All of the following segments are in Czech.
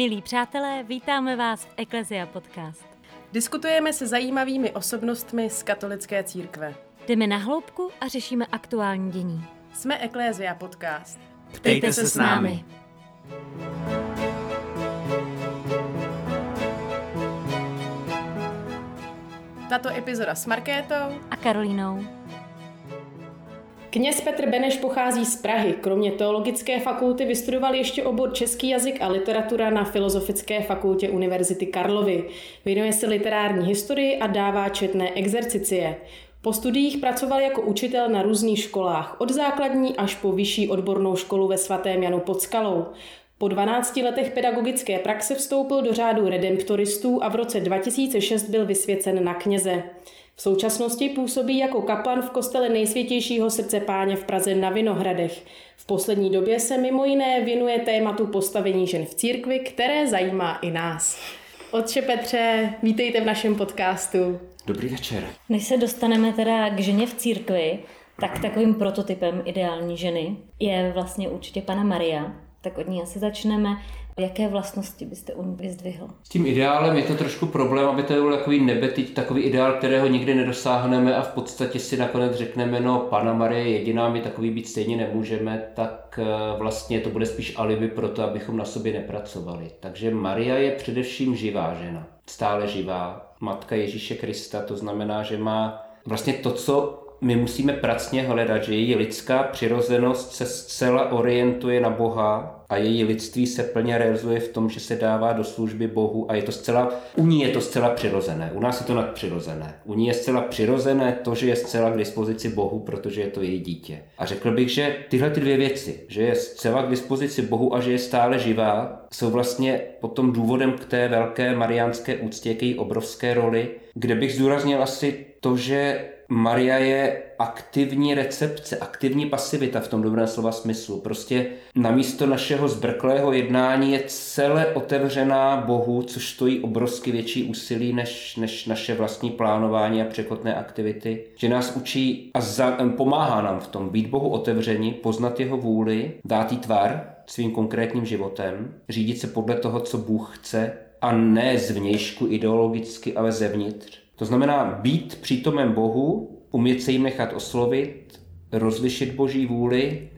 Milí přátelé, vítáme vás v Ecclesia Podcast. Diskutujeme se zajímavými osobnostmi z katolické církve. Jdeme na hloubku a řešíme aktuální dění. Jsme Ecclesia Podcast. Ptejte se s námi. Tato epizoda s Markétou A Karolínou. Kněz Petr Beneš pochází z Prahy. Kromě teologické fakulty vystudoval ještě obor český jazyk a literatura na Filozofické fakultě Univerzity Karlovy. Věnuje se literární historii a dává četné exercicie. Po studiích pracoval jako učitel na různých školách, od základní až po vyšší odbornou školu ve svatém Janu pod Skalou. Po 12 letech pedagogické praxe vstoupil do řádu redemptoristů a v roce 2006 byl vysvěcen na kněze. V současnosti působí jako kaplan v kostele nejsvětějšího srdce páně v Praze na Vinohradech. V poslední době se mimo jiné věnuje tématu postavení žen v církvi, které zajímá i nás. Otče Petře, vítejte v našem podcastu. Dobrý večer. Než se dostaneme teda k ženě v církvi, tak takovým prototypem ideální ženy je vlastně určitě pana Maria. Tak od ní asi začneme. Jaké vlastnosti byste ní vyzdvihl? S tím ideálem je to trošku problém, aby to byl takový nebetyč, takový ideál, kterého nikdy nedosáhneme a v podstatě si nakonec řekneme, no Pana Marie je jediná, my takový být stejně nemůžeme, tak eh, vlastně to bude spíš alibi pro to, abychom na sobě nepracovali. Takže Maria je především živá žena, stále živá, matka Ježíše Krista, to znamená, že má vlastně to, co my musíme pracně hledat, že její lidská přirozenost se zcela orientuje na Boha a její lidství se plně realizuje v tom, že se dává do služby Bohu a je to zcela, u ní je to zcela přirozené, u nás je to nadpřirozené. U ní je zcela přirozené to, že je zcela k dispozici Bohu, protože je to její dítě. A řekl bych, že tyhle ty dvě věci, že je zcela k dispozici Bohu a že je stále živá, jsou vlastně potom důvodem k té velké mariánské úctě, k její obrovské roli, kde bych zdůraznil asi to, že Maria je aktivní recepce, aktivní pasivita v tom dobrém slova smyslu. Prostě namísto našeho zbrklého jednání je celé otevřená Bohu, což stojí obrovsky větší úsilí než, než naše vlastní plánování a překotné aktivity. Že nás učí a za, pomáhá nám v tom být Bohu otevření, poznat jeho vůli, dát jí tvar svým konkrétním životem, řídit se podle toho, co Bůh chce a ne zvnějšku ideologicky, ale zevnitř. To znamená být přítomem Bohu, umět se jim nechat oslovit, rozlišit Boží vůli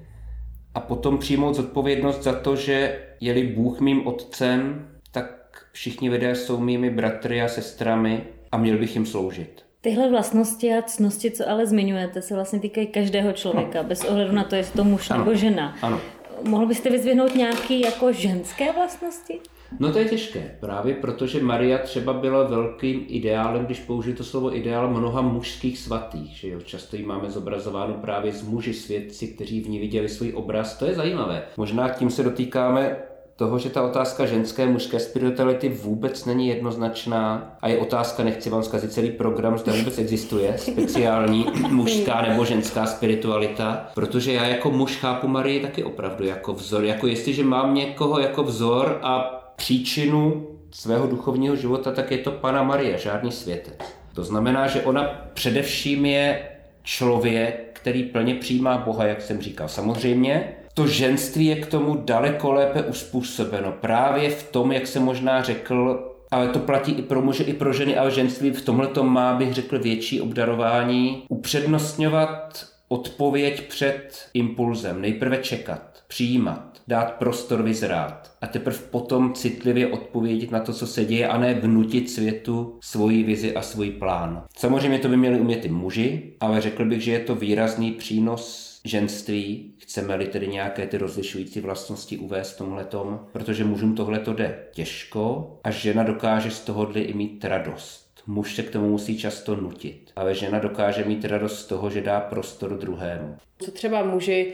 a potom přijmout zodpovědnost za to, že je-li Bůh mým otcem, tak všichni lidé jsou mými bratry a sestrami a měl bych jim sloužit. Tyhle vlastnosti a cnosti, co ale zmiňujete, se vlastně týkají každého člověka, no. bez ohledu na to, jestli to muž ano. nebo žena. Ano. Mohl byste vyzvihnout nějaké jako ženské vlastnosti? No to je těžké, právě protože Maria třeba byla velkým ideálem, když použiju to slovo ideál mnoha mužských svatých, že jo? často ji máme zobrazováno právě z muži svědci, kteří v ní viděli svůj obraz, to je zajímavé. Možná tím se dotýkáme toho, že ta otázka ženské mužské spirituality vůbec není jednoznačná a je otázka, nechci vám zkazit celý program, zda vůbec existuje speciální mužská nebo ženská spiritualita, protože já jako muž chápu Marii taky opravdu jako vzor, jako jestliže mám někoho jako vzor a příčinu svého duchovního života, tak je to Pana Marie, žádný světec. To znamená, že ona především je člověk, který plně přijímá Boha, jak jsem říkal. Samozřejmě to ženství je k tomu daleko lépe uspůsobeno. Právě v tom, jak jsem možná řekl, ale to platí i pro muže, i pro ženy, ale ženství v tomhle má, bych řekl, větší obdarování. Upřednostňovat odpověď před impulzem. Nejprve čekat, přijímat dát prostor vyzrát a teprve potom citlivě odpovědět na to, co se děje a ne vnutit světu svoji vizi a svůj plán. Samozřejmě to by měli umět i muži, ale řekl bych, že je to výrazný přínos ženství, chceme-li tedy nějaké ty rozlišující vlastnosti uvést tomhletom, protože mužům tohle to jde těžko a žena dokáže z tohohle i mít radost. Muž se k tomu musí často nutit, ale žena dokáže mít radost z toho, že dá prostor druhému. Co třeba muži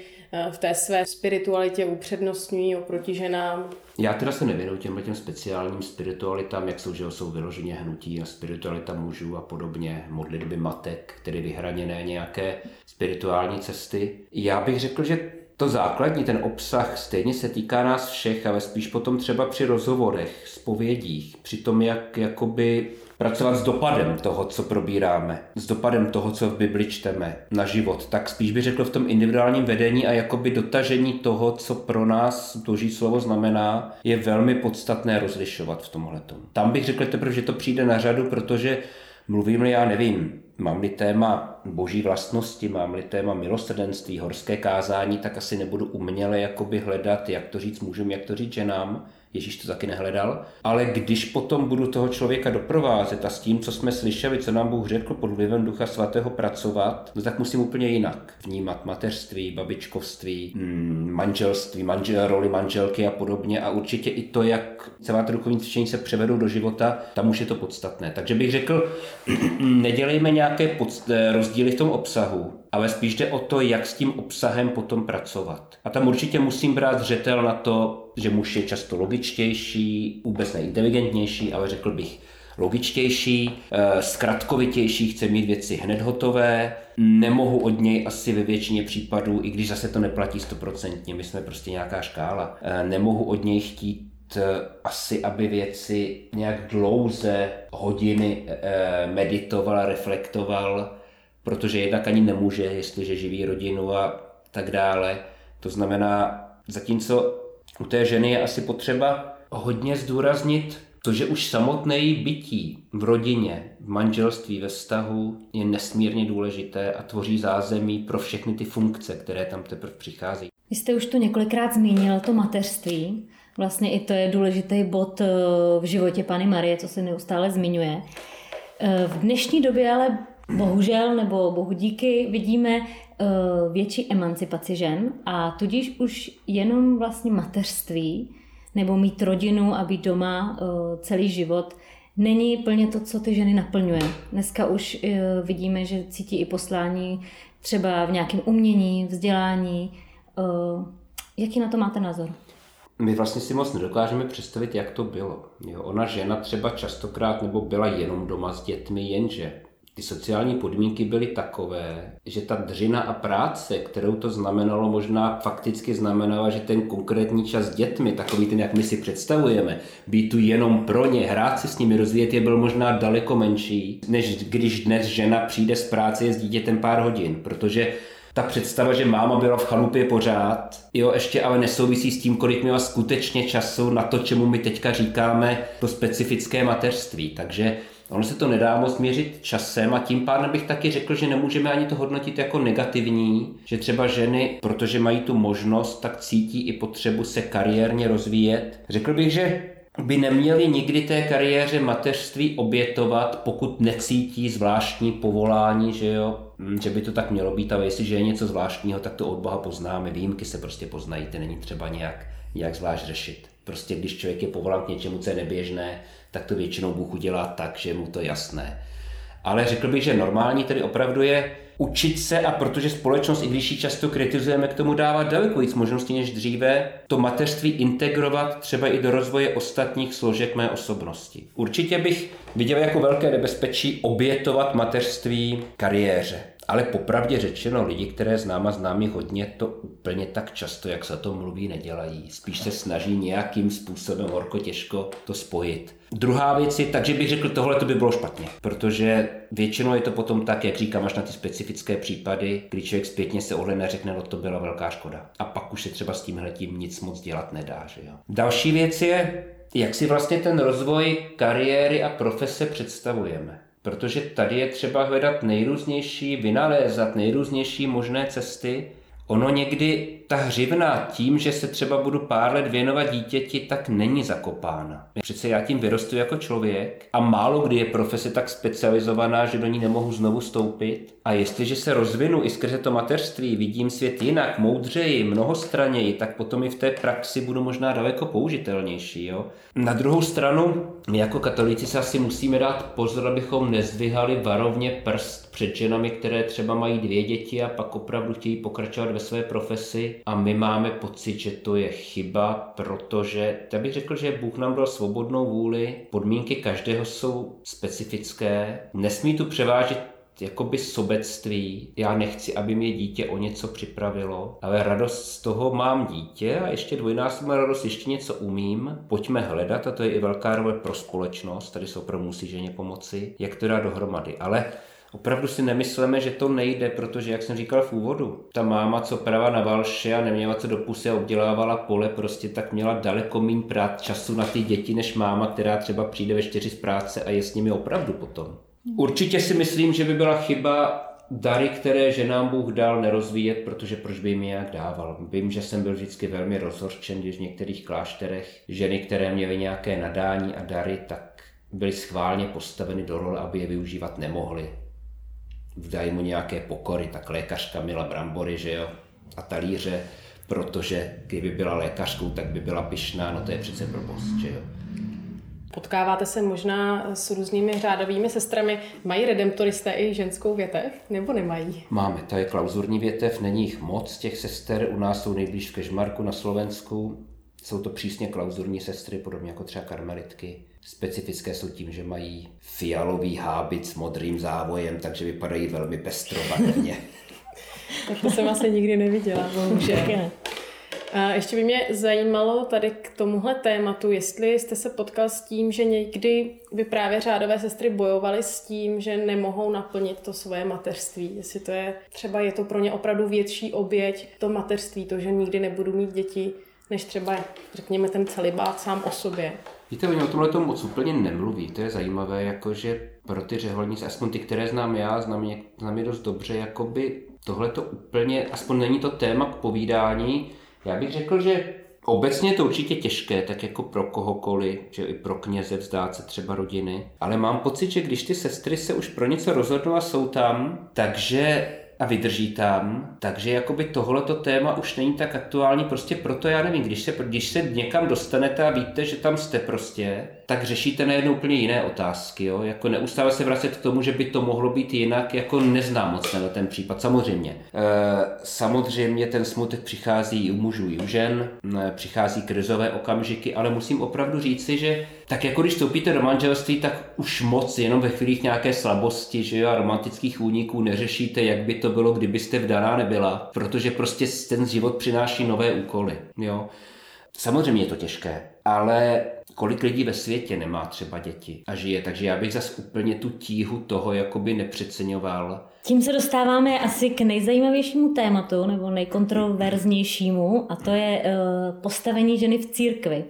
v té své spiritualitě upřednostňují oproti ženám? Já teda se nevěnuju těm těm speciálním spiritualitám, jak jsou, že jsou vyloženě hnutí a spiritualita mužů a podobně, modlitby matek, tedy vyhraněné nějaké spirituální cesty. Já bych řekl, že to základní, ten obsah stejně se týká nás všech, ale spíš potom třeba při rozhovorech, zpovědích, při tom, jak jakoby pracovat s dopadem toho, co probíráme, s dopadem toho, co v Bibli čteme na život, tak spíš bych řekl v tom individuálním vedení a jakoby dotažení toho, co pro nás boží slovo znamená, je velmi podstatné rozlišovat v tomhle. Tam bych řekl teprve, že to přijde na řadu, protože mluvím-li, já nevím, mám-li téma boží vlastnosti, mám-li téma milosrdenství, horské kázání, tak asi nebudu uměle jakoby hledat, jak to říct mužům, jak to říct ženám, Ježíš to taky nehledal. Ale když potom budu toho člověka doprovázet a s tím, co jsme slyšeli, co nám Bůh řekl pod vlivem Ducha Svatého pracovat, no tak musím úplně jinak vnímat mateřství, babičkovství, mm, manželství, manžel, roli manželky a podobně. A určitě i to, jak celá ta duchovní cvičení se převedou do života, tam už je to podstatné. Takže bych řekl, nedělejme nějaké podst- rozdíly v tom obsahu, ale spíš jde o to, jak s tím obsahem potom pracovat. A tam určitě musím brát zřetel na to, že muž je často logičtější, vůbec neinteligentnější, ale řekl bych logičtější, eh, zkratkovitější, chce mít věci hned hotové, nemohu od něj asi ve většině případů, i když zase to neplatí stoprocentně, my jsme prostě nějaká škála, eh, nemohu od něj chtít eh, asi, aby věci nějak dlouze hodiny meditoval, reflektoval, protože jednak ani nemůže, jestliže živí rodinu a tak dále. To znamená, zatímco u té ženy je asi potřeba hodně zdůraznit to, že už samotné její bytí v rodině, v manželství, ve vztahu je nesmírně důležité a tvoří zázemí pro všechny ty funkce, které tam teprve přicházejí. Vy jste už to několikrát zmínil, to mateřství. Vlastně i to je důležitý bod eh, v životě Pany Marie, co se neustále zmiňuje. Eh, v dnešní době ale bohužel nebo bohu díky vidíme Eh, větší emancipaci žen a tudíž už jenom vlastně mateřství nebo mít rodinu a být doma eh, celý život není plně to, co ty ženy naplňuje. Dneska už eh, vidíme, že cítí i poslání třeba v nějakém umění, vzdělání. Jaký na to máte názor? My vlastně si moc nedokážeme představit, jak to bylo. Jo, ona žena třeba častokrát nebo byla jenom doma s dětmi, jenže ty sociální podmínky byly takové, že ta dřina a práce, kterou to znamenalo, možná fakticky znamenala, že ten konkrétní čas s dětmi, takový ten, jak my si představujeme, být tu jenom pro ně, hrát si s nimi, rozvíjet je, byl možná daleko menší, než když dnes žena přijde z práce je s dítětem pár hodin, protože ta představa, že máma byla v chalupě pořád, jo, ještě ale nesouvisí s tím, kolik měla skutečně času na to, čemu my teďka říkáme to specifické mateřství. Takže Ono se to nedá moc měřit časem a tím pádem bych taky řekl, že nemůžeme ani to hodnotit jako negativní, že třeba ženy, protože mají tu možnost, tak cítí i potřebu se kariérně rozvíjet. Řekl bych, že by neměli nikdy té kariéře mateřství obětovat, pokud necítí zvláštní povolání, že jo, hm, že by to tak mělo být, ale jestliže je něco zvláštního, tak to od Boha poznáme, výjimky se prostě poznají, to není třeba nějak, nějak zvlášť řešit. Prostě když člověk je povolán k něčemu, co je neběžné, tak to většinou Bůh udělá tak, že mu to jasné. Ale řekl bych, že normální tedy opravdu je učit se a protože společnost, i když ji často kritizujeme, k tomu dává daleko víc možností než dříve, to mateřství integrovat třeba i do rozvoje ostatních složek mé osobnosti. Určitě bych viděl jako velké nebezpečí obětovat mateřství kariéře. Ale popravdě řečeno, lidi, které znám a znám jich hodně, to úplně tak často, jak se to mluví, nedělají. Spíš se snaží nějakým způsobem horko těžko to spojit. Druhá věc je, takže bych řekl, tohle to by bylo špatně, protože většinou je to potom tak, jak říkám, až na ty specifické případy, kdy člověk zpětně se ohledne a řekne, no to byla velká škoda. A pak už se třeba s tímhle tím nic moc dělat nedá. Že jo? Další věc je, jak si vlastně ten rozvoj kariéry a profese představujeme. Protože tady je třeba hledat nejrůznější, vynalézat nejrůznější možné cesty. Ono někdy ta hřivna tím, že se třeba budu pár let věnovat dítěti, tak není zakopána. Přece já tím vyrostu jako člověk a málo kdy je profese tak specializovaná, že do ní nemohu znovu stoupit. A jestliže se rozvinu i skrze to mateřství, vidím svět jinak, moudřeji, mnohostraněji, tak potom i v té praxi budu možná daleko použitelnější. Jo? Na druhou stranu, my jako katolíci se asi musíme dát pozor, abychom nezdvihali varovně prst před ženami, které třeba mají dvě děti a pak opravdu chtějí pokračovat ve své profesi a my máme pocit, že to je chyba, protože já bych řekl, že Bůh nám dal svobodnou vůli, podmínky každého jsou specifické, nesmí tu převážit jakoby sobectví. Já nechci, aby mě dítě o něco připravilo, ale radost z toho mám dítě a ještě dvojnásobná radost, ještě něco umím. Pojďme hledat, a to je i velká role pro společnost, tady se opravdu musí ženě pomoci, jak to dá dohromady. Ale Opravdu si nemyslíme, že to nejde, protože, jak jsem říkal v úvodu, ta máma, co prava na valše a neměla co do pusy a obdělávala pole, prostě tak měla daleko méně prát času na ty děti, než máma, která třeba přijde ve čtyři z práce a je s nimi opravdu potom. Určitě si myslím, že by byla chyba dary, které ženám Bůh dal, nerozvíjet, protože proč by jim je jak dával. Vím, že jsem byl vždycky velmi rozhorčen, když v některých klášterech ženy, které měly nějaké nadání a dary, tak byly schválně postaveny do role, aby je využívat nemohly dají mu nějaké pokory, tak lékařka měla brambory, že jo, a talíře, protože kdyby byla lékařkou, tak by byla pyšná, no to je přece blbost, že jo. Potkáváte se možná s různými řádovými sestrami. Mají redemptoristé i ženskou větev, nebo nemají? Máme, to je klauzurní větev, není jich moc těch sester, u nás jsou nejblíž v Kežmarku na Slovensku. Jsou to přísně klauzurní sestry, podobně jako třeba karmelitky. Specifické jsou tím, že mají fialový hábit s modrým závojem, takže vypadají velmi pestrovatně. tak to jsem asi nikdy neviděla, bohužel. A ještě by mě zajímalo tady k tomuhle tématu, jestli jste se potkal s tím, že někdy by právě řádové sestry bojovaly s tím, že nemohou naplnit to svoje mateřství. Jestli to je, třeba je to pro ně opravdu větší oběť, to mateřství, to, že nikdy nebudu mít děti, než třeba, řekněme, ten celibát sám o sobě. Víte, oni o tomhle tomu moc úplně nemluví. To je zajímavé, jakože pro ty řeholníci, aspoň ty, které znám já, znám je, znám je dost dobře, jakoby tohle to úplně, aspoň není to téma k povídání. Já bych řekl, že Obecně je to určitě těžké, tak jako pro kohokoliv, že i pro kněze vzdát se třeba rodiny. Ale mám pocit, že když ty sestry se už pro něco rozhodnou a jsou tam, takže a vydrží tam, takže jakoby tohleto téma už není tak aktuální, prostě proto já nevím, když se, když se někam dostanete a víte, že tam jste prostě, tak řešíte najednou úplně jiné otázky, jo? jako neustále se vracet k tomu, že by to mohlo být jinak, jako neznám moc na ten případ, samozřejmě. E, samozřejmě ten smutek přichází i u mužů, i u žen, e, přichází krizové okamžiky, ale musím opravdu říci, že tak jako když vstoupíte do manželství, tak už moc jenom ve chvílích nějaké slabosti, že jo, a romantických úniků neřešíte, jak by to bylo, kdybyste vdaná nebyla, protože prostě ten život přináší nové úkoly, jo. Samozřejmě je to těžké, ale kolik lidí ve světě nemá třeba děti a žije, takže já bych zase úplně tu tíhu toho jakoby nepřeceňoval. Tím se dostáváme asi k nejzajímavějšímu tématu, nebo nejkontroverznějšímu, a to je eh, postavení ženy v církvi.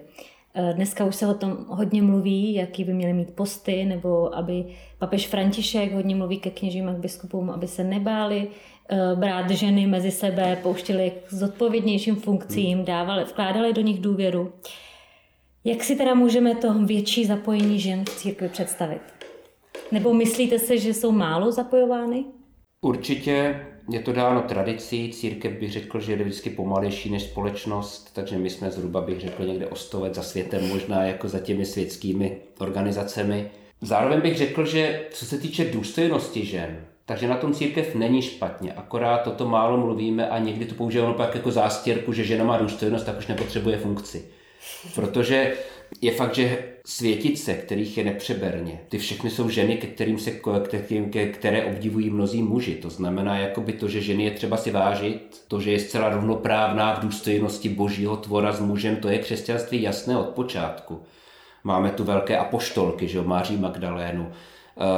Eh, dneska už se o tom hodně mluví, jaký by měly mít posty, nebo aby papež František hodně mluví ke kněžím a k biskupům, aby se nebáli eh, brát ženy mezi sebe, pouštěli k zodpovědnějším funkcím, dávali, vkládali do nich důvěru. Jak si teda můžeme to větší zapojení žen v církvi představit? Nebo myslíte se, že jsou málo zapojovány? Určitě je to dáno tradicí, církev bych řekl, že je vždycky pomalejší než společnost, takže my jsme zhruba, bych řekl, někde ostovec za světem, možná jako za těmi světskými organizacemi. Zároveň bych řekl, že co se týče důstojnosti žen, takže na tom církev není špatně, akorát toto málo mluvíme a někdy to používáme pak jako zástěrku, že žena má důstojnost, tak už nepotřebuje funkci. Protože je fakt, že světice, kterých je nepřeberně, ty všechny jsou ženy, ke kterým se, ke, které obdivují mnozí muži. To znamená jakoby to, že ženy je třeba si vážit, to, že je zcela rovnoprávná v důstojnosti božího tvora s mužem, to je křesťanství jasné od počátku. Máme tu velké apoštolky, že jo, Máří Magdalénu,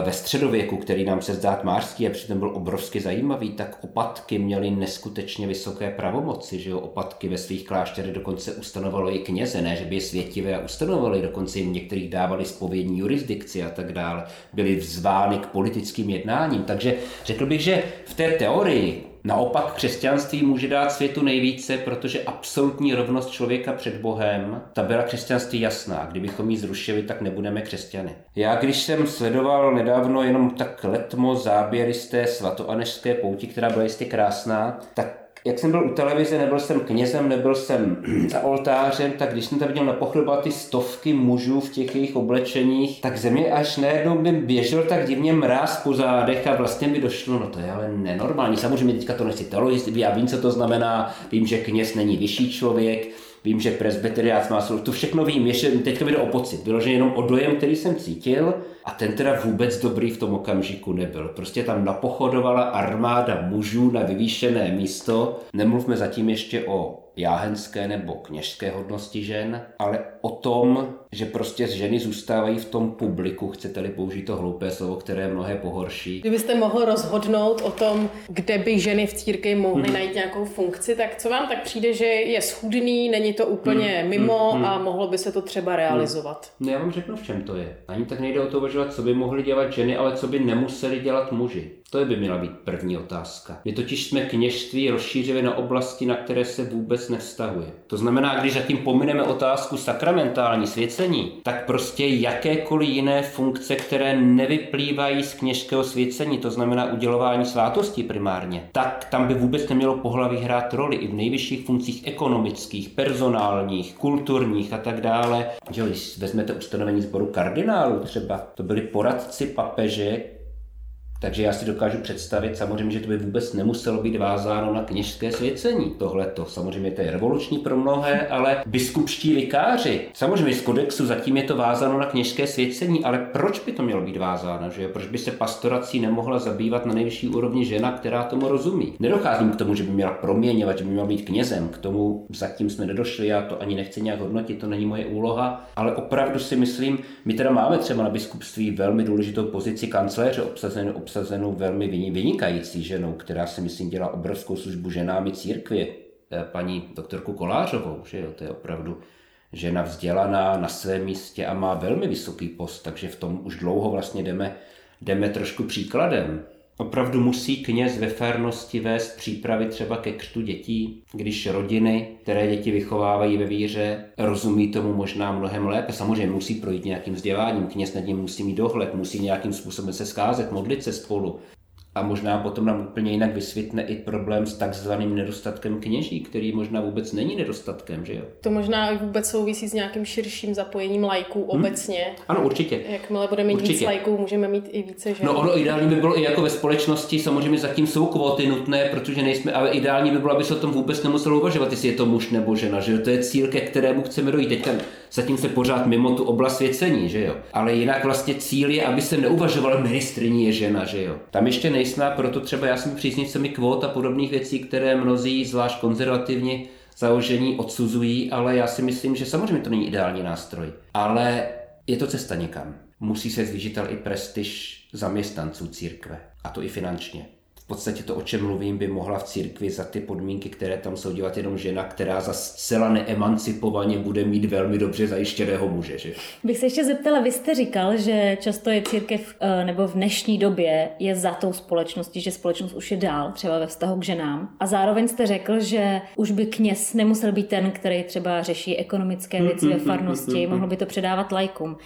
ve středověku, který nám se zdát mářský a přitom byl obrovsky zajímavý, tak opatky měly neskutečně vysoké pravomoci, že jo? opatky ve svých klášterech dokonce ustanovalo i kněze, ne, že by je světivé a ustanovali, dokonce jim některých dávali spovědní jurisdikci a tak dále, byly vzvány k politickým jednáním. Takže řekl bych, že v té teorii Naopak křesťanství může dát světu nejvíce, protože absolutní rovnost člověka před Bohem, ta byla křesťanství jasná. Kdybychom ji zrušili, tak nebudeme křesťany. Já když jsem sledoval nedávno jenom tak letmo záběry z té svatoanežské pouti, která byla jistě krásná, tak jak jsem byl u televize, nebyl jsem knězem, nebyl jsem za oltářem, tak když jsem tam viděl na ty stovky mužů v těch jejich oblečeních, tak ze mě až najednou by běžel tak divně mráz po zádech a vlastně mi došlo, no to je ale nenormální. Samozřejmě teďka to nechci teologii, já vím, co to znamená, vím, že kněz není vyšší člověk, vím, že presbyteriát má to všechno vím, ještě teďka mi jde o pocit, vyloženě jenom o dojem, který jsem cítil a ten teda vůbec dobrý v tom okamžiku nebyl. Prostě tam napochodovala armáda mužů na vyvýšené místo, nemluvme zatím ještě o jáhenské nebo kněžské hodnosti žen, ale o tom, že prostě ženy zůstávají v tom publiku, chcete-li použít to hloupé slovo, které mnohé pohorší. Kdybyste mohl rozhodnout o tom, kde by ženy v církvi mohly hmm. najít nějakou funkci, tak co vám tak přijde, že je schudný, není to úplně hmm. mimo hmm. a mohlo by se to třeba realizovat? Hmm. No já vám řeknu, v čem to je. Ani tak nejde o to uvažovat, co by mohly dělat ženy, ale co by nemuseli dělat muži. To by měla být první otázka. My totiž jsme kněžství rozšířili na oblasti, na které se vůbec nevztahuje. To znamená, když zatím pomineme otázku sakramentální svěcení, tak prostě jakékoliv jiné funkce, které nevyplývají z kněžského svěcení, to znamená udělování svátosti primárně, tak tam by vůbec nemělo pohlaví hrát roli i v nejvyšších funkcích ekonomických, personálních, kulturních a tak dále. Když vezmete ustanovení sboru kardinálů třeba, to byli poradci papeže, takže já si dokážu představit samozřejmě, že to by vůbec nemuselo být vázáno na kněžské svěcení. Tohle to samozřejmě to je revoluční pro mnohé, ale biskupští vikáři, samozřejmě z kodexu zatím je to vázáno na kněžské svěcení, ale proč by to mělo být vázáno? Že? Proč by se pastorací nemohla zabývat na nejvyšší úrovni žena, která tomu rozumí? Nedocházím k tomu, že by měla proměňovat, že by měla být knězem. K tomu zatím jsme nedošli, já to ani nechci nějak hodnotit, to není moje úloha, ale opravdu si myslím, my teda máme třeba na biskupství velmi důležitou pozici kancléře obsazenou obsazenou velmi vynikající ženou, která si myslím dělá obrovskou službu ženám i církvě, eh, paní doktorku Kolářovou, že jo, to je opravdu žena vzdělaná na svém místě a má velmi vysoký post, takže v tom už dlouho vlastně jdeme, jdeme trošku příkladem. Opravdu musí kněz ve férnosti vést přípravy třeba ke křtu dětí, když rodiny, které děti vychovávají ve víře, rozumí tomu možná mnohem lépe. Samozřejmě musí projít nějakým vzděláním, kněz nad ním musí mít dohled, musí nějakým způsobem se skázet, modlit se spolu a možná potom nám úplně jinak vysvětne i problém s takzvaným nedostatkem kněží, který možná vůbec není nedostatkem, že jo? To možná vůbec souvisí s nějakým širším zapojením lajků hmm? obecně. Ano, určitě. Jakmile budeme mít určitě. víc lajků, můžeme mít i více žen. No ono ideální by bylo i jako ve společnosti, samozřejmě zatím jsou kvóty nutné, protože nejsme, ale ideální by bylo, aby se o tom vůbec nemuselo uvažovat, jestli je to muž nebo žena, že jo? To je cíl, ke kterému chceme dojít. Teďka zatím se pořád mimo tu oblast svěcení, že jo? Ale jinak vlastně cíl je, aby se neuvažoval ministriní je žena, že jo? Tam ještě nejsme, proto třeba já jsem příznivcemi kvót a podobných věcí, které mnozí, zvlášť konzervativně založení odsuzují, ale já si myslím, že samozřejmě to není ideální nástroj. Ale je to cesta někam. Musí se zvýšit i prestiž zaměstnanců církve, a to i finančně podstatě to, o čem mluvím, by mohla v církvi za ty podmínky, které tam jsou dělat jenom žena, která za zcela neemancipovaně bude mít velmi dobře zajištěného muže. Že? Bych se ještě zeptala, vy jste říkal, že často je církev, eh, nebo v dnešní době je za tou společností, že společnost už je dál, třeba ve vztahu k ženám. A zároveň jste řekl, že už by kněz nemusel být ten, který třeba řeší ekonomické věci ve farnosti, mohl by to předávat lajkům.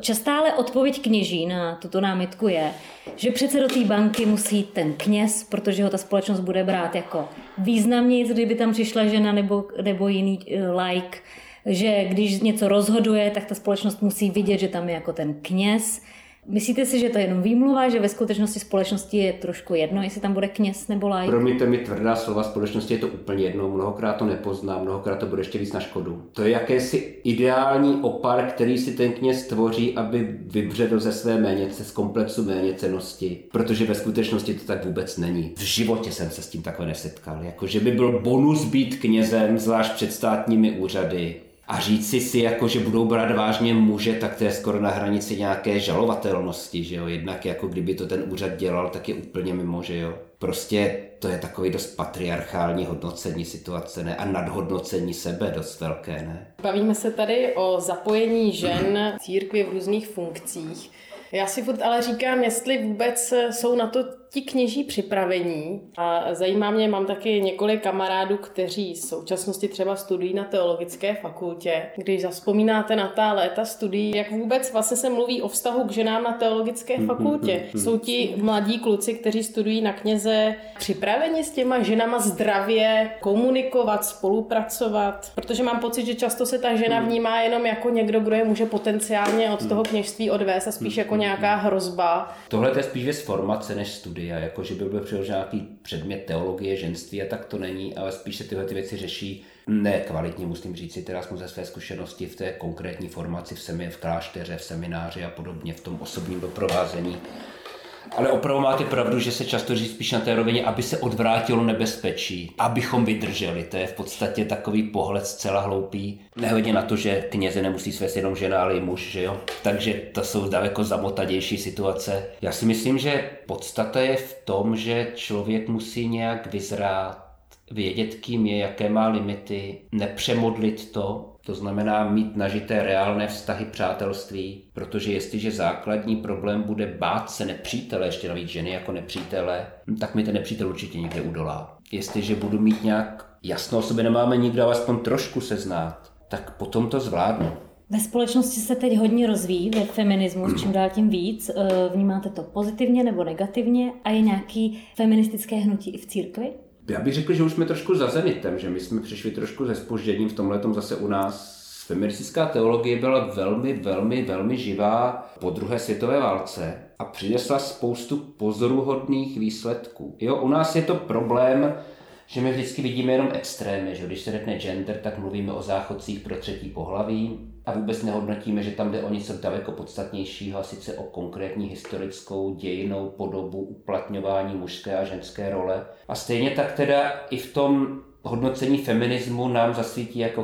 Častá ale odpověď kněží na tuto námitku je, že přece do té banky musí ten kněz, protože ho ta společnost bude brát jako významněji, kdyby tam přišla žena nebo, nebo jiný uh, like, že když něco rozhoduje, tak ta společnost musí vidět, že tam je jako ten kněz, Myslíte si, že to je jenom výmluva, že ve skutečnosti společnosti je trošku jedno, jestli tam bude kněz nebo lajk? Promiňte mi tvrdá slova, společnosti je to úplně jedno, mnohokrát to nepozná, mnohokrát to bude ještě víc na škodu. To je jakési ideální opar, který si ten kněz tvoří, aby vybředl ze své méněce, z komplexu méněcenosti, protože ve skutečnosti to tak vůbec není. V životě jsem se s tím takhle nesetkal, jako že by byl bonus být knězem, zvlášť před státními úřady, a říci si, jako, že budou brát vážně muže, tak to je skoro na hranici nějaké žalovatelnosti, že jo. Jednak jako kdyby to ten úřad dělal, tak je úplně mimo, že jo. Prostě to je takový dost patriarchální hodnocení situace, ne? A nadhodnocení sebe dost velké, ne? Bavíme se tady o zapojení žen církvy v různých funkcích. Já si furt ale říkám, jestli vůbec jsou na to ti kněží připravení a zajímá mě, mám taky několik kamarádů, kteří v současnosti třeba studují na teologické fakultě. Když zaspomínáte na ta léta studií, jak vůbec vlastně se mluví o vztahu k ženám na teologické mm-hmm, fakultě? Mm-hmm. Jsou ti mladí kluci, kteří studují na kněze, připraveni s těma ženama zdravě komunikovat, spolupracovat? Protože mám pocit, že často se ta žena mm-hmm. vnímá jenom jako někdo, kdo je může potenciálně od toho kněžství odvést a spíš jako nějaká hrozba. Tohle je spíš věc formace než studie studia, jako že by byl přiložen nějaký předmět teologie, ženství a tak to není, ale spíš se tyhle ty věci řeší nekvalitně, musím říct si teda jsme ze své zkušenosti v té konkrétní formaci v, semi, v klášteře, v semináři a podobně, v tom osobním doprovázení ale opravdu máte pravdu, že se často říct spíš na té rovině, aby se odvrátilo nebezpečí, abychom vydrželi. To je v podstatě takový pohled zcela hloupý. Nehledě na to, že kněze nemusí svést jenom žena, ale i muž, že jo. Takže to jsou daleko zamotadější situace. Já si myslím, že podstata je v tom, že člověk musí nějak vyzrát, vědět, kým je, jaké má limity, nepřemodlit to, to znamená mít nažité reálné vztahy přátelství, protože jestliže základní problém bude bát se nepřítele, ještě navíc ženy jako nepřítele, tak mi ten nepřítel určitě někde udolá. Jestliže budu mít nějak jasno o sobě, nemáme nikdo aspoň trošku se znát, tak potom to zvládnu. Ve společnosti se teď hodně rozvíjí ve feminismu, čím dál tím víc. Eh, vnímáte to pozitivně nebo negativně? A je nějaký feministické hnutí i v církvi? Já bych řekl, že už jsme trošku za zenitem, že my jsme přišli trošku ze spožděním v tomhle zase u nás. Feministická teologie byla velmi, velmi, velmi živá po druhé světové válce a přinesla spoustu pozoruhodných výsledků. Jo, u nás je to problém, že my vždycky vidíme jenom extrémy, že když se řekne gender, tak mluvíme o záchodcích pro třetí pohlaví a vůbec nehodnotíme, že tam jde o něco daleko podstatnějšího, a sice o konkrétní historickou dějinou podobu uplatňování mužské a ženské role. A stejně tak teda i v tom hodnocení feminismu nám zasvítí jako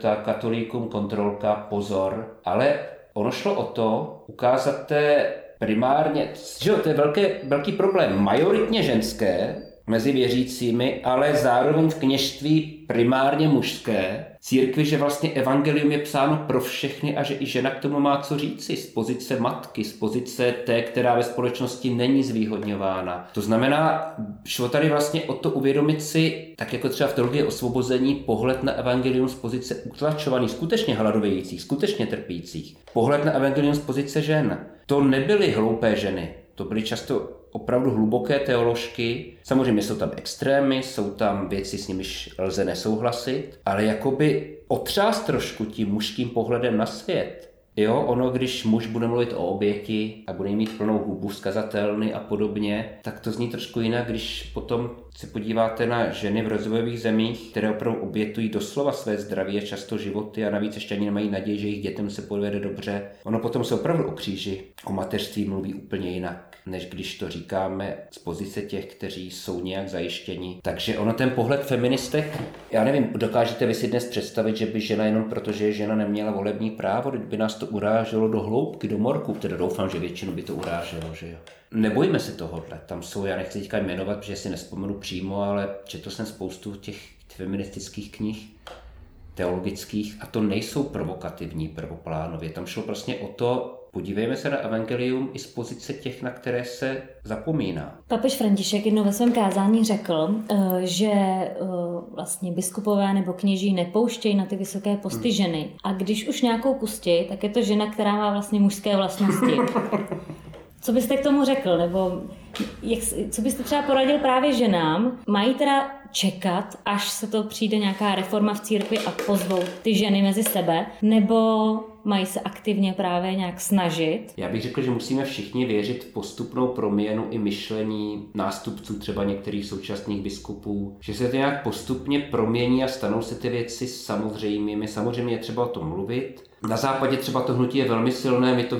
ta katolíkům kontrolka pozor, ale ono šlo o to ukázat té primárně, že to je velký, velký problém, majoritně ženské, mezi věřícími, ale zároveň v kněžství primárně mužské, církvi, že vlastně evangelium je psáno pro všechny a že i žena k tomu má co říci z pozice matky, z pozice té, která ve společnosti není zvýhodňována. To znamená, šlo tady vlastně o to uvědomit si, tak jako třeba v teologii osvobození, pohled na evangelium z pozice utlačovaných, skutečně hladovějících, skutečně trpících. Pohled na evangelium z pozice žen. To nebyly hloupé ženy, to byly často opravdu hluboké teoložky. Samozřejmě jsou tam extrémy, jsou tam věci, s nimiž lze nesouhlasit, ale jakoby otřás trošku tím mužským pohledem na svět. Jo, ono, když muž bude mluvit o oběti a bude mít plnou hubu zkazatelny a podobně, tak to zní trošku jinak, když potom se podíváte na ženy v rozvojových zemích, které opravdu obětují doslova své zdraví a často životy a navíc ještě ani nemají naději, že jejich dětem se povede dobře. Ono potom se opravdu o kříži, o mateřství mluví úplně jinak, než když to říkáme z pozice těch, kteří jsou nějak zajištěni. Takže ono ten pohled feministek, já nevím, dokážete vy si dnes představit, že by žena jenom protože žena neměla volební právo, kdyby nás to uráželo do hloubky, do morku, teda doufám, že většinu by to uráželo, že jo. Nebojíme se tohohle. Tam jsou, já nechci teďka jmenovat, protože si nespomenu přímo, ale četl jsem spoustu těch feministických knih, teologických, a to nejsou provokativní prvoplánově. Tam šlo prostě o to, podívejme se na evangelium i z pozice těch, na které se zapomíná. Papež František jednou ve svém kázání řekl, eh, že eh, vlastně biskupové nebo kněží nepouštějí na ty vysoké posty hmm. ženy. A když už nějakou pustí, tak je to žena, která má vlastně mužské vlastnosti. Co byste k tomu řekl? Nebo jak, co byste třeba poradil právě ženám? Mají teda čekat, až se to přijde nějaká reforma v církvi a pozvou ty ženy mezi sebe? Nebo mají se aktivně právě nějak snažit? Já bych řekl, že musíme všichni věřit v postupnou proměnu i myšlení nástupců třeba některých současných biskupů, že se to nějak postupně promění a stanou se ty věci samozřejmými. Samozřejmě je třeba o tom mluvit, na západě třeba to hnutí je velmi silné, my to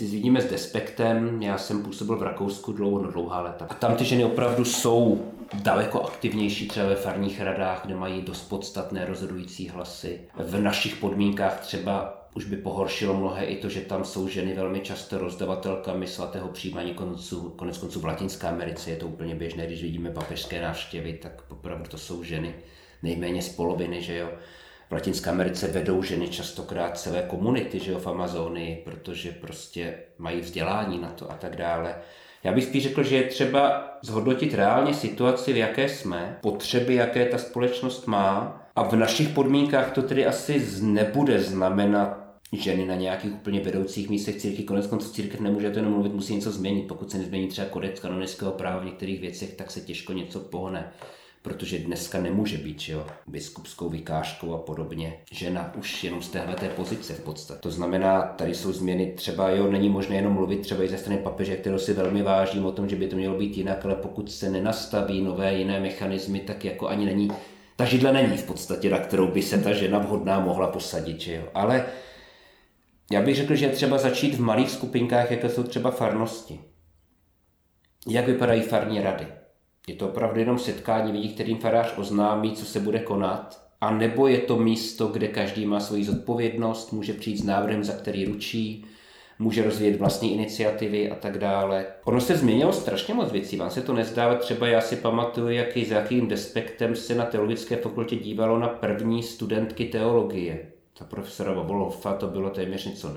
vidíme s Despektem, já jsem působil v Rakousku dlouho, no dlouhá léta. A tam ty ženy opravdu jsou daleko aktivnější třeba ve farních radách, kde mají dost podstatné rozhodující hlasy. V našich podmínkách třeba už by pohoršilo mnohé i to, že tam jsou ženy velmi často rozdavatelkami svatého přijímání konců, konec konců v Latinské Americe je to úplně běžné, když vidíme papežské návštěvy, tak opravdu to jsou ženy nejméně z poloviny, že jo. V Latinské Americe vedou ženy častokrát celé komunity, že jo, v Amazonii, protože prostě mají vzdělání na to a tak dále. Já bych spíš řekl, že je třeba zhodnotit reálně situaci, v jaké jsme, potřeby, jaké ta společnost má a v našich podmínkách to tedy asi nebude znamenat ženy na nějakých úplně vedoucích místech církvy. Konec konců církev nemůže to jenom mluvit, musí něco změnit. Pokud se nezmění třeba kodex kanonického práva v některých věcech, tak se těžko něco pohne. protože dneska nemůže být, že jo, biskupskou vykážkou a podobně. Žena už jenom z téhle pozice v podstatě. To znamená, tady jsou změny třeba, jo, není možné jenom mluvit třeba i ze strany papeže, kterou si velmi vážím o tom, že by to mělo být jinak, ale pokud se nenastaví nové jiné mechanismy, tak jako ani není ta židle není v podstatě, na kterou by se ta žena vhodná mohla posadit, že jo. Ale já bych řekl, že je třeba začít v malých skupinkách, jako jsou třeba farnosti. Jak vypadají farní rady? Je to opravdu jenom setkání lidí, kterým farář oznámí, co se bude konat? A nebo je to místo, kde každý má svoji zodpovědnost, může přijít s návrhem, za který ručí, může rozvíjet vlastní iniciativy a tak dále. Ono se změnilo strašně moc věcí, vám se to nezdá, třeba já si pamatuju, jaký, s jakým despektem se na teologické fakultě dívalo na první studentky teologie ta profesora Voboloffa to bylo téměř něco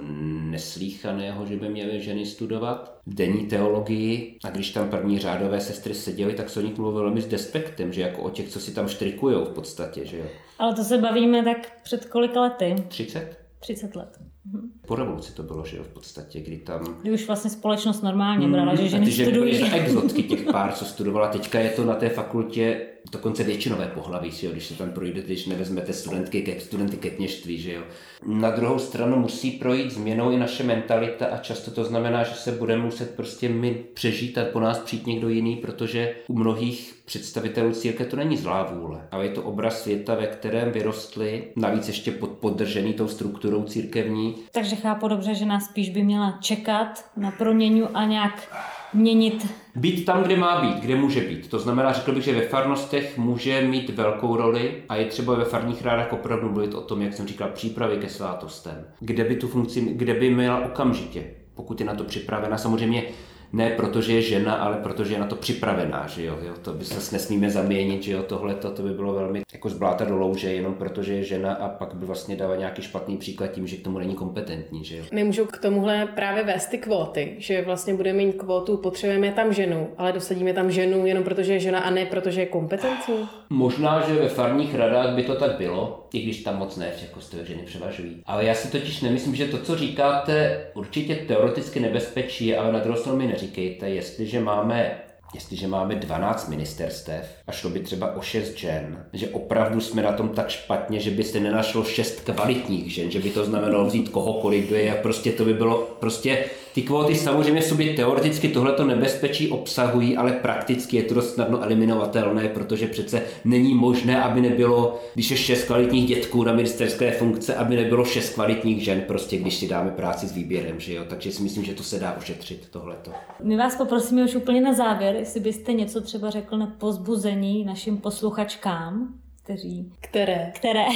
neslíchaného, že by měly ženy studovat denní teologii a když tam první řádové sestry seděly, tak se o nich mluvilo velmi s despektem, že jako o těch, co si tam štrikujou v podstatě, že jo. Ale to se bavíme tak před kolika lety? 30? 30 let. Mhm. Po revoluci to bylo, že jo, v podstatě, kdy tam... Kdy už vlastně společnost normálně brala, hmm, že ženy studují. Že exotky těch pár, co studovala. Teďka je to na té fakultě dokonce většinové pohlaví, že jo, když se tam projde, když nevezmete studentky ke, studenty ke kněžství, že jo. Na druhou stranu musí projít změnou i naše mentalita a často to znamená, že se budeme muset prostě my přežít a po nás přijít někdo jiný, protože u mnohých představitelů církve to není zlá vůle, ale je to obraz světa, ve kterém vyrostli, navíc ještě pod, podržený tou strukturou církevní. Takže chápu dobře, že nás spíš by měla čekat na proměnu a nějak měnit. Být tam, kde má být, kde může být. To znamená, řekl bych, že ve farnostech může mít velkou roli a je třeba ve farních rádách opravdu mluvit o tom, jak jsem říkal, přípravy ke svátostem. Kde by tu funkci, kde by měla okamžitě, pokud je na to připravena. Samozřejmě ne protože je žena, ale protože je na to připravená, že jo, jo to by se nesmíme zaměnit, že jo, tohle to by bylo velmi jako zbláta do louže, jenom protože je žena a pak by vlastně dala nějaký špatný příklad tím, že k tomu není kompetentní, že jo. Nemůžu k tomuhle právě vést ty kvóty, že vlastně budeme mít kvótu, potřebujeme tam ženu, ale dosadíme tam ženu jenom protože je žena a ne protože je kompetentní? Možná, že ve farních radách by to tak bylo, i když tam moc ne, jako z ženy převažují. Ale já si totiž nemyslím, že to, co říkáte, určitě teoreticky nebezpečí, ale na druhou stranu mi neříkejte, jestliže máme jestliže máme 12 ministerstev a šlo by třeba o 6 žen, že opravdu jsme na tom tak špatně, že by se nenašlo 6 kvalitních žen, že by to znamenalo vzít kohokoliv, kdo je, a prostě to by bylo, prostě ty kvóty samozřejmě v sobě teoreticky tohleto nebezpečí obsahují, ale prakticky je to dost snadno eliminovatelné, protože přece není možné, aby nebylo, když je 6 kvalitních dětků na ministerské funkce, aby nebylo 6 kvalitních žen, prostě když si dáme práci s výběrem, že jo, takže si myslím, že to se dá ušetřit tohleto. My vás poprosíme už úplně na závěr, jestli byste něco třeba řekl na pozbuzení našim posluchačkám, kteří... Které? Které.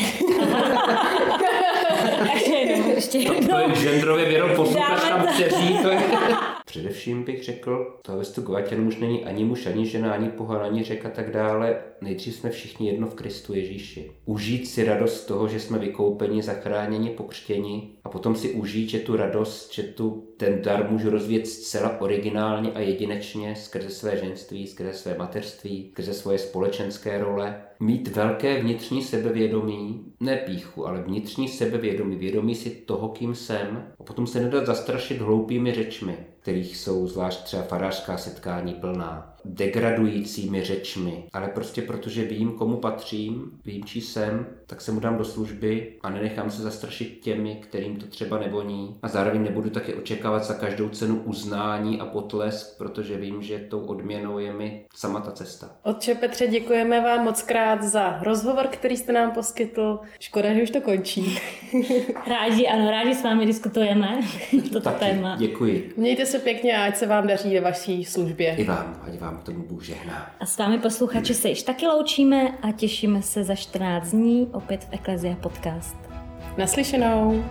Takže ještě jednou. To je genderově věrou posluchačkám, kteří to je... Především bych řekl, to vystupovať už není ani muž, ani žena, ani pohan, ani řek a tak dále. Nejdřív jsme všichni jedno v Kristu Ježíši. Užít si radost toho, že jsme vykoupeni, zachráněni, pokřtěni a potom si užít, že tu radost, že tu ten dar můžu rozvíjet zcela originálně a jedinečně skrze své ženství, skrze své mateřství, skrze svoje společenské role. Mít velké vnitřní sebevědomí, ne píchu, ale vnitřní sebevědomí, vědomí si toho, kým jsem a potom se nedat zastrašit hloupými řečmi, kterých jsou zvlášť třeba farářská setkání plná degradujícími řečmi, ale prostě protože vím, komu patřím, vím, či jsem, tak se mu dám do služby a nenechám se zastrašit těmi, kterým to třeba nevoní. A zároveň nebudu také očekávat za každou cenu uznání a potlesk, protože vím, že tou odměnou je mi sama ta cesta. Otče Petře, děkujeme vám moc krát za rozhovor, který jste nám poskytl. Škoda, že už to končí. rádi, ano, rádi s vámi diskutujeme toto Taky, téma. Děkuji. Mějte se pěkně a ať se vám daří ve vaší službě. I vám, ať vám tomu Bůh žehná. A s vámi posluchači se již taky loučíme a těšíme se za 14 dní opět v Eklezia Podcast. Naslyšenou.